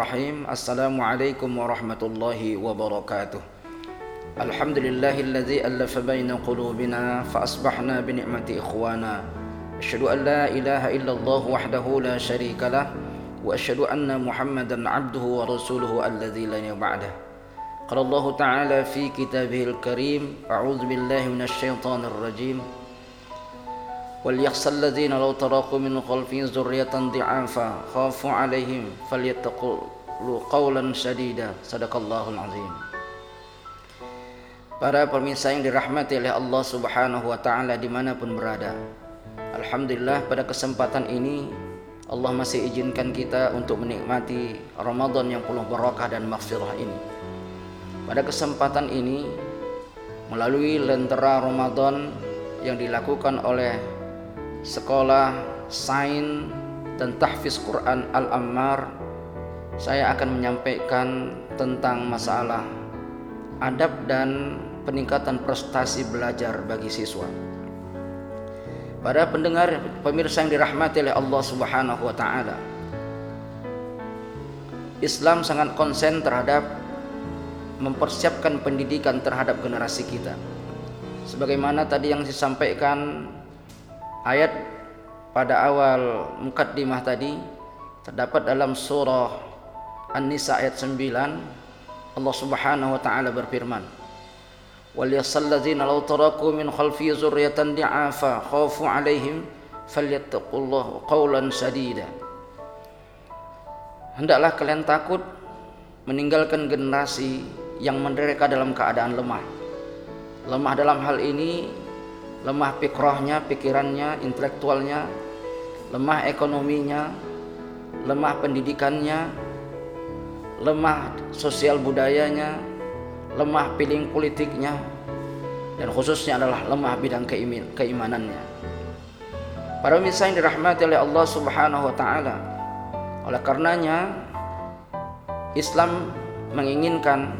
الرحيم. السلام عليكم ورحمة الله وبركاته. الحمد لله الذي ألف بين قلوبنا فأصبحنا بنعمة إخوانا. أشهد أن لا إله إلا الله وحده لا شريك له وأشهد أن محمدا عبده ورسوله الذي لا بعده قال الله تعالى في كتابه الكريم أعوذ بالله من الشيطان الرجيم. وليخشى الذين لو تركوا من خلفهم ذرية ضعافا خافوا عليهم فليتقوا قولا شديدا صدق الله العظيم Para pemirsa yang dirahmati oleh Allah Subhanahu wa taala dimanapun berada. Alhamdulillah pada kesempatan ini Allah masih izinkan kita untuk menikmati Ramadan yang penuh barakah dan maghfirah ini. Pada kesempatan ini melalui lentera Ramadan yang dilakukan oleh sekolah sain dan tahfiz Quran Al-Ammar saya akan menyampaikan tentang masalah adab dan peningkatan prestasi belajar bagi siswa. Para pendengar pemirsa yang dirahmati oleh Allah Subhanahu wa taala. Islam sangat konsen terhadap mempersiapkan pendidikan terhadap generasi kita. Sebagaimana tadi yang disampaikan Ayat pada awal mukaddimah tadi terdapat dalam surah An-Nisa ayat 9 Allah Subhanahu wa taala berfirman law taraku min khalfi zurriyatan di'afa khafu 'alaihim falyattaqullaha qawlan sadida Hendaklah kalian takut meninggalkan generasi yang mereka dalam keadaan lemah. Lemah dalam hal ini lemah pikrohnya, pikirannya, intelektualnya, lemah ekonominya, lemah pendidikannya, lemah sosial budayanya, lemah piling politiknya, dan khususnya adalah lemah bidang keimanannya. Para pemirsa yang dirahmati oleh Allah Subhanahu wa taala. Oleh karenanya Islam menginginkan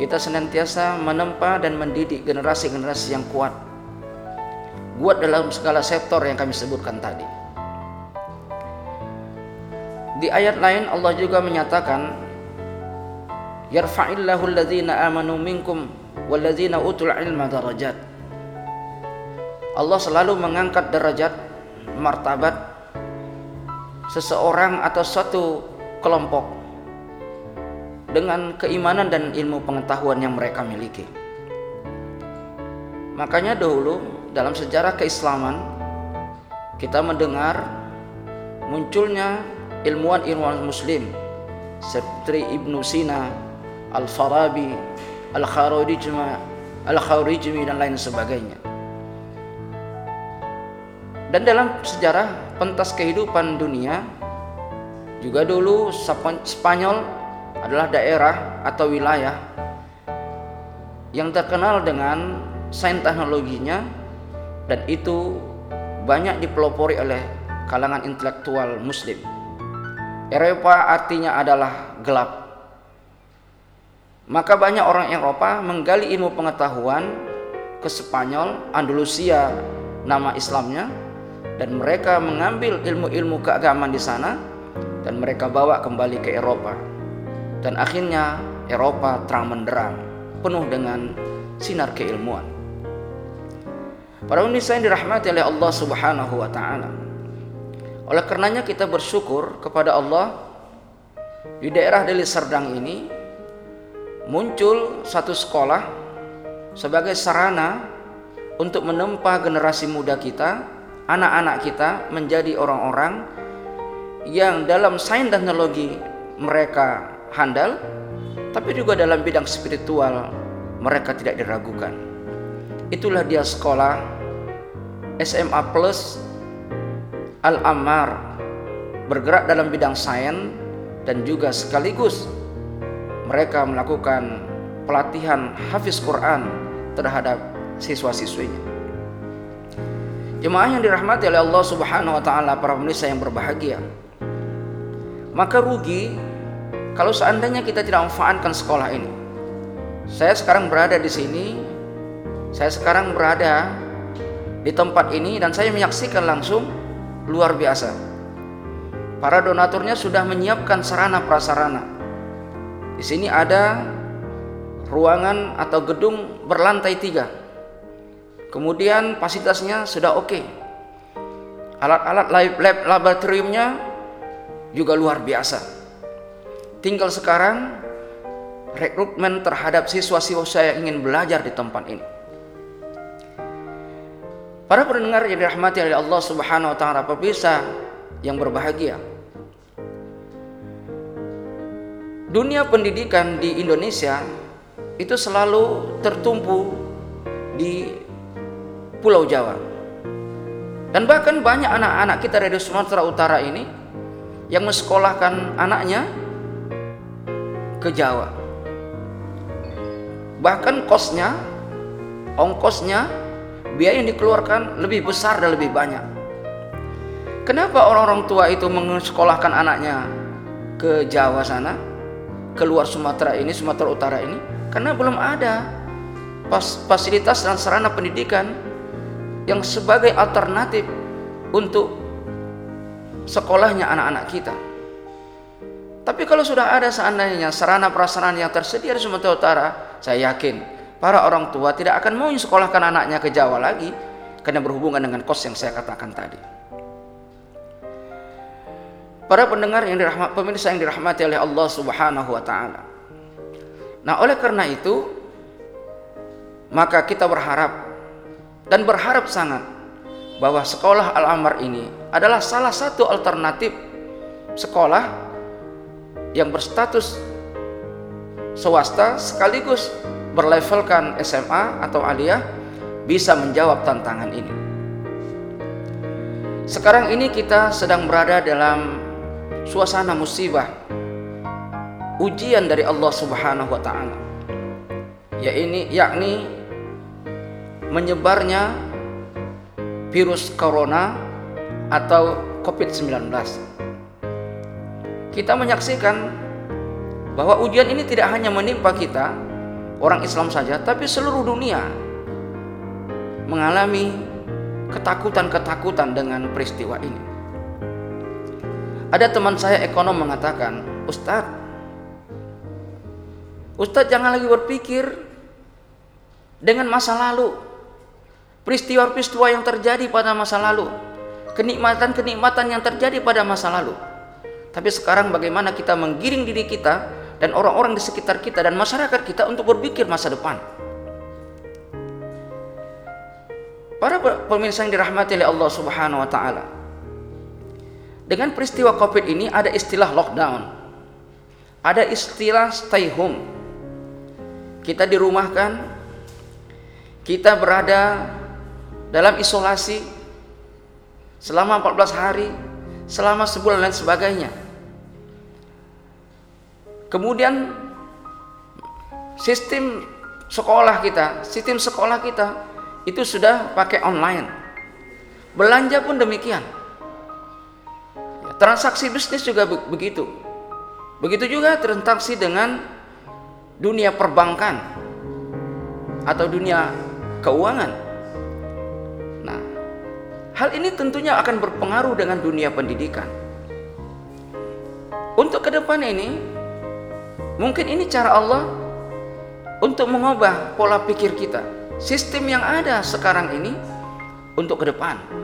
kita senantiasa menempa dan mendidik generasi-generasi yang kuat buat dalam segala sektor yang kami sebutkan tadi. Di ayat lain Allah juga menyatakan yarfa'illahu alladhina amanu minkum walladzina utul ilma darajat. Allah selalu mengangkat derajat martabat seseorang atau satu kelompok dengan keimanan dan ilmu pengetahuan yang mereka miliki. Makanya dahulu dalam sejarah keislaman kita mendengar munculnya ilmuwan-ilmuwan muslim seperti Ibnu Sina, Al-Farabi, Al-Khawarijmi, Al-Khawarijmi dan lain sebagainya. Dan dalam sejarah pentas kehidupan dunia juga dulu Spanyol adalah daerah atau wilayah yang terkenal dengan sains teknologinya dan itu banyak dipelopori oleh kalangan intelektual muslim. Eropa artinya adalah gelap. Maka banyak orang Eropa menggali ilmu pengetahuan ke Spanyol, Andalusia nama Islamnya dan mereka mengambil ilmu-ilmu keagamaan di sana dan mereka bawa kembali ke Eropa. Dan akhirnya Eropa terang menderang penuh dengan sinar keilmuan. Para pemirsa yang dirahmati oleh Allah Subhanahu wa taala. Oleh karenanya kita bersyukur kepada Allah di daerah Deli Serdang ini muncul satu sekolah sebagai sarana untuk menempa generasi muda kita, anak-anak kita menjadi orang-orang yang dalam sains dan teknologi mereka handal, tapi juga dalam bidang spiritual mereka tidak diragukan. Itulah dia sekolah SMA Plus Al-Ammar bergerak dalam bidang sains dan juga sekaligus mereka melakukan pelatihan hafiz Quran terhadap siswa-siswinya. Jemaah yang dirahmati oleh Allah Subhanahu wa taala para pemirsa yang berbahagia. Maka rugi kalau seandainya kita tidak memanfaatkan sekolah ini. Saya sekarang berada di sini saya sekarang berada di tempat ini dan saya menyaksikan langsung luar biasa. para donaturnya sudah menyiapkan sarana prasarana. Di sini ada ruangan atau gedung berlantai tiga. Kemudian fasilitasnya sudah oke. Alat-alat lab laboratoriumnya juga luar biasa. Tinggal sekarang rekrutmen terhadap siswa-siswa yang ingin belajar di tempat ini. Para pendengar yang dirahmati oleh Allah Subhanahu wa taala, pemirsa yang berbahagia. Dunia pendidikan di Indonesia itu selalu tertumpu di Pulau Jawa. Dan bahkan banyak anak-anak kita dari Sumatera Utara ini yang mensekolahkan anaknya ke Jawa. Bahkan kosnya, ongkosnya, biaya yang dikeluarkan lebih besar dan lebih banyak. Kenapa orang-orang tua itu mensekolahkan anaknya ke Jawa sana? keluar Sumatera ini, Sumatera Utara ini, karena belum ada fasilitas dan sarana pendidikan yang sebagai alternatif untuk sekolahnya anak-anak kita. Tapi kalau sudah ada seandainya sarana prasarana yang tersedia di Sumatera Utara, saya yakin para orang tua tidak akan mau sekolahkan anaknya ke Jawa lagi karena berhubungan dengan kos yang saya katakan tadi. Para pendengar yang dirahmat pemirsa yang dirahmati oleh Allah Subhanahu wa taala. Nah, oleh karena itu maka kita berharap dan berharap sangat bahwa sekolah Al-Amar ini adalah salah satu alternatif sekolah yang berstatus swasta sekaligus berlevelkan SMA atau aliyah bisa menjawab tantangan ini. Sekarang ini kita sedang berada dalam suasana musibah ujian dari Allah Subhanahu wa taala ya ini yakni menyebarnya virus corona atau COVID-19 kita menyaksikan bahwa ujian ini tidak hanya menimpa kita orang Islam saja tapi seluruh dunia mengalami ketakutan-ketakutan dengan peristiwa ini ada teman saya ekonom mengatakan, Ustadz, Ustadz jangan lagi berpikir dengan masa lalu. Peristiwa-peristiwa yang terjadi pada masa lalu. Kenikmatan-kenikmatan yang terjadi pada masa lalu. Tapi sekarang bagaimana kita menggiring diri kita dan orang-orang di sekitar kita dan masyarakat kita untuk berpikir masa depan. Para pemirsa yang dirahmati oleh Allah Subhanahu wa taala. Dengan peristiwa Covid ini ada istilah lockdown. Ada istilah stay home. Kita dirumahkan, kita berada dalam isolasi selama 14 hari, selama sebulan dan sebagainya. Kemudian sistem sekolah kita, sistem sekolah kita itu sudah pakai online. Belanja pun demikian. Transaksi bisnis juga begitu. Begitu juga transaksi dengan dunia perbankan atau dunia keuangan. Nah, hal ini tentunya akan berpengaruh dengan dunia pendidikan. Untuk ke depan ini, mungkin ini cara Allah untuk mengubah pola pikir kita. Sistem yang ada sekarang ini untuk ke depan.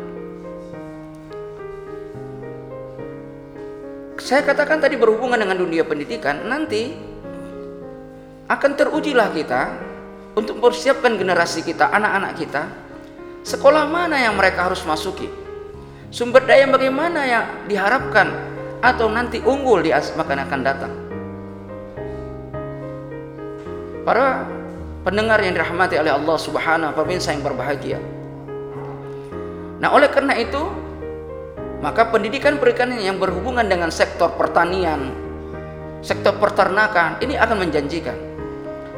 saya katakan tadi berhubungan dengan dunia pendidikan, nanti akan terujilah kita untuk mempersiapkan generasi kita, anak-anak kita, sekolah mana yang mereka harus masuki, sumber daya bagaimana yang diharapkan atau nanti unggul di akan akan datang. Para pendengar yang dirahmati oleh Allah Subhanahu wa taala yang berbahagia. Nah, oleh karena itu maka pendidikan perikanan yang berhubungan dengan sektor pertanian, sektor peternakan ini akan menjanjikan.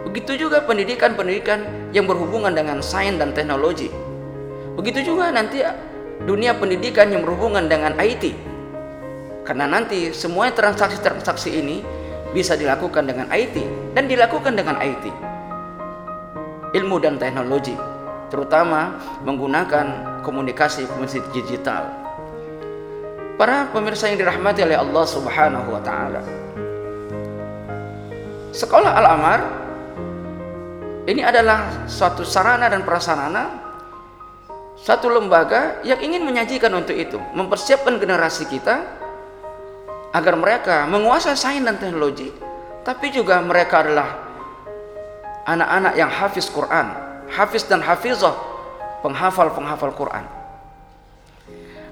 Begitu juga pendidikan-pendidikan yang berhubungan dengan sains dan teknologi. Begitu juga nanti dunia pendidikan yang berhubungan dengan IT. Karena nanti semua transaksi-transaksi ini bisa dilakukan dengan IT dan dilakukan dengan IT. Ilmu dan teknologi, terutama menggunakan komunikasi komunikasi digital. Para pemirsa yang dirahmati oleh Allah Subhanahu wa taala. Sekolah Al-Amar ini adalah suatu sarana dan prasarana satu lembaga yang ingin menyajikan untuk itu, mempersiapkan generasi kita agar mereka menguasai sains dan teknologi, tapi juga mereka adalah anak-anak yang hafiz Quran, hafiz dan hafizah, penghafal-penghafal Quran.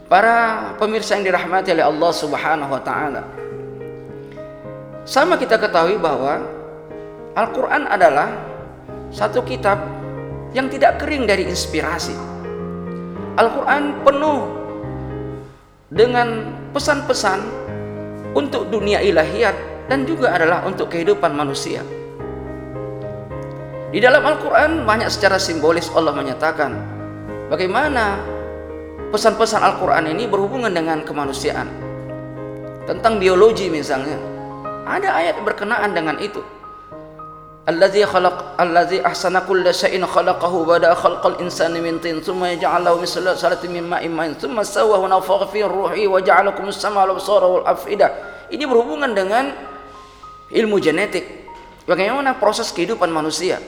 Para pemirsa yang dirahmati oleh Allah Subhanahu wa taala. Sama kita ketahui bahwa Al-Qur'an adalah satu kitab yang tidak kering dari inspirasi. Al-Qur'an penuh dengan pesan-pesan untuk dunia ilahiyat dan juga adalah untuk kehidupan manusia. Di dalam Al-Quran banyak secara simbolis Allah menyatakan bagaimana pesan-pesan Al-Quran ini berhubungan dengan kemanusiaan tentang biologi misalnya ada ayat berkenaan dengan itu Ahsana kulla shay'in khalaqahu bada khalqal insani min tin thumma ja'alahu misla salatin min ma'in main thumma sawwahu nafakha fi ruhi wa ja'alakum as-sam'a wal absara wal afida. Ini berhubungan dengan ilmu genetik. Bagaimana proses kehidupan manusia?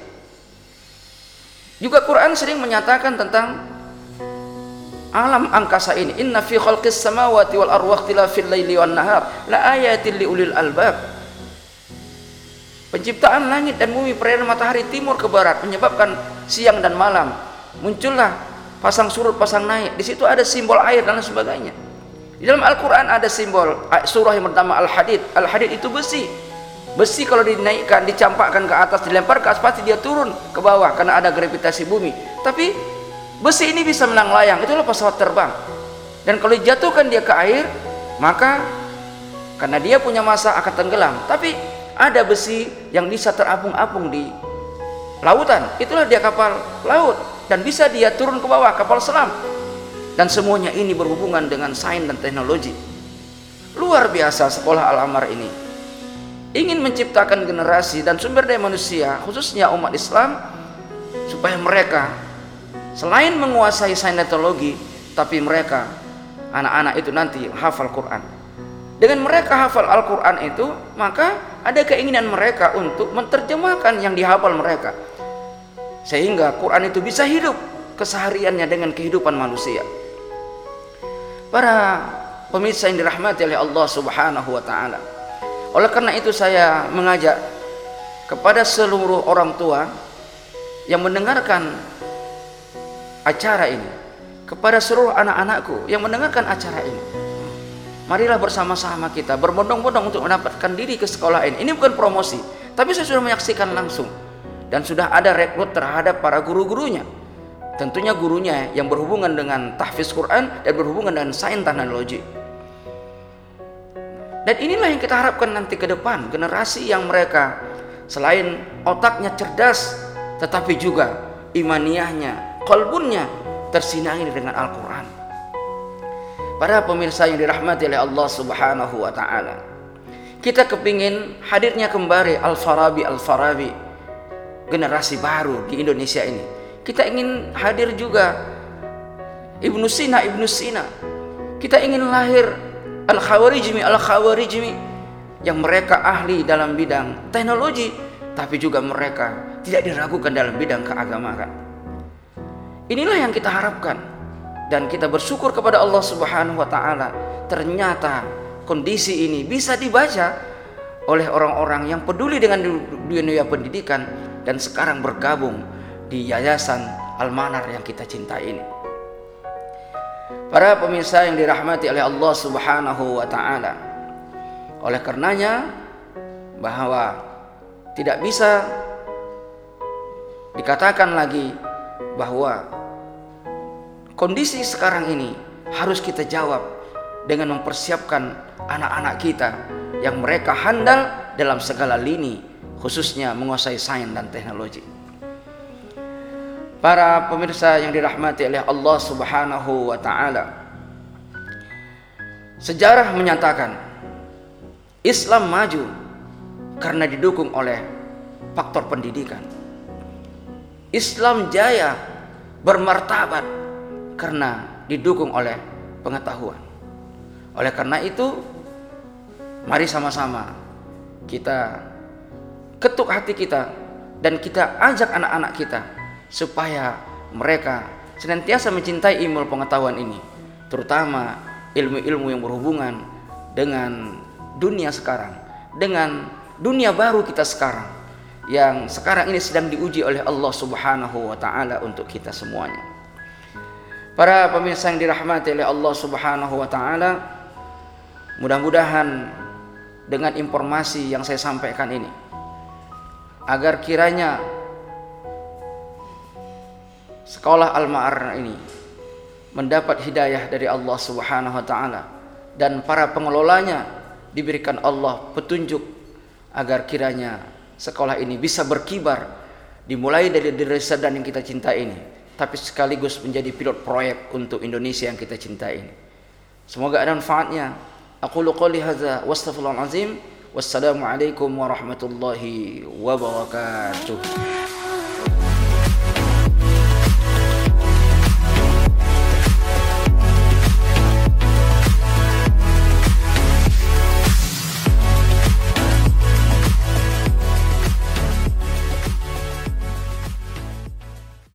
Juga Quran sering menyatakan tentang alam angkasa ini. Inna fi khalqis samawati wal ardi fil laili wan nahar. La ayatin li ulil albab penciptaan langit dan bumi perairan matahari timur ke barat menyebabkan siang dan malam. Muncullah pasang surut pasang naik. Di situ ada simbol air dan sebagainya. Di dalam Al-Quran ada simbol surah yang pertama Al-Hadid. Al-Hadid itu besi. Besi kalau dinaikkan dicampakkan ke atas dilempar ke atas pasti dia turun ke bawah karena ada gravitasi bumi. Tapi Besi ini bisa melayang, itulah pesawat terbang. Dan kalau dijatuhkan dia ke air, maka karena dia punya masa akan tenggelam. Tapi ada besi yang bisa terapung-apung di lautan. Itulah dia kapal laut dan bisa dia turun ke bawah kapal selam. Dan semuanya ini berhubungan dengan sains dan teknologi. Luar biasa sekolah Al-Amar ini. Ingin menciptakan generasi dan sumber daya manusia, khususnya umat Islam, supaya mereka selain menguasai sains teknologi tapi mereka anak-anak itu nanti hafal Quran dengan mereka hafal Al-Quran itu maka ada keinginan mereka untuk menerjemahkan yang dihafal mereka. Sehingga Quran itu bisa hidup kesehariannya dengan kehidupan manusia. Para pemirsa yang dirahmati oleh Allah subhanahu wa ta'ala. Oleh karena itu saya mengajak kepada seluruh orang tua yang mendengarkan acara ini kepada seluruh anak-anakku yang mendengarkan acara ini. Marilah bersama-sama kita berbondong-bondong untuk mendapatkan diri ke sekolah ini. Ini bukan promosi, tapi saya sudah menyaksikan langsung dan sudah ada rekrut terhadap para guru-gurunya. Tentunya gurunya yang berhubungan dengan tahfiz Quran dan berhubungan dengan sains teknologi. Dan inilah yang kita harapkan nanti ke depan, generasi yang mereka selain otaknya cerdas, tetapi juga imaniahnya kolbunnya tersinari dengan Al-Quran. Para pemirsa yang dirahmati oleh Allah Subhanahu wa Ta'ala, kita kepingin hadirnya kembali Al-Farabi Al-Farabi, generasi baru di Indonesia ini. Kita ingin hadir juga Ibnu Sina Ibnu Sina. Kita ingin lahir Al-Khawarijmi Al-Khawarijmi yang mereka ahli dalam bidang teknologi tapi juga mereka tidak diragukan dalam bidang keagamaan. Inilah yang kita harapkan dan kita bersyukur kepada Allah Subhanahu wa taala. Ternyata kondisi ini bisa dibaca oleh orang-orang yang peduli dengan dunia pendidikan dan sekarang bergabung di Yayasan Al-Manar yang kita cintai ini. Para pemirsa yang dirahmati oleh Allah Subhanahu wa taala. Oleh karenanya bahwa tidak bisa dikatakan lagi bahwa kondisi sekarang ini harus kita jawab dengan mempersiapkan anak-anak kita yang mereka handal dalam segala lini khususnya menguasai sains dan teknologi. Para pemirsa yang dirahmati oleh Allah Subhanahu wa taala. Sejarah menyatakan Islam maju karena didukung oleh faktor pendidikan. Islam jaya bermartabat karena didukung oleh pengetahuan. Oleh karena itu, mari sama-sama kita ketuk hati kita dan kita ajak anak-anak kita supaya mereka senantiasa mencintai ilmu pengetahuan ini, terutama ilmu-ilmu yang berhubungan dengan dunia sekarang, dengan dunia baru kita sekarang yang sekarang ini sedang diuji oleh Allah Subhanahu wa taala untuk kita semuanya. Para pemirsa yang dirahmati oleh Allah Subhanahu wa taala, mudah-mudahan dengan informasi yang saya sampaikan ini agar kiranya sekolah Al-Ma'ar ini mendapat hidayah dari Allah Subhanahu wa taala dan para pengelolanya diberikan Allah petunjuk agar kiranya sekolah ini bisa berkibar dimulai dari desa dan yang kita cinta ini tapi sekaligus menjadi pilot proyek untuk Indonesia yang kita cintai ini. Semoga ada manfaatnya. Aku qouli hadza wastaghfirullah azim. Wassalamualaikum warahmatullahi wabarakatuh.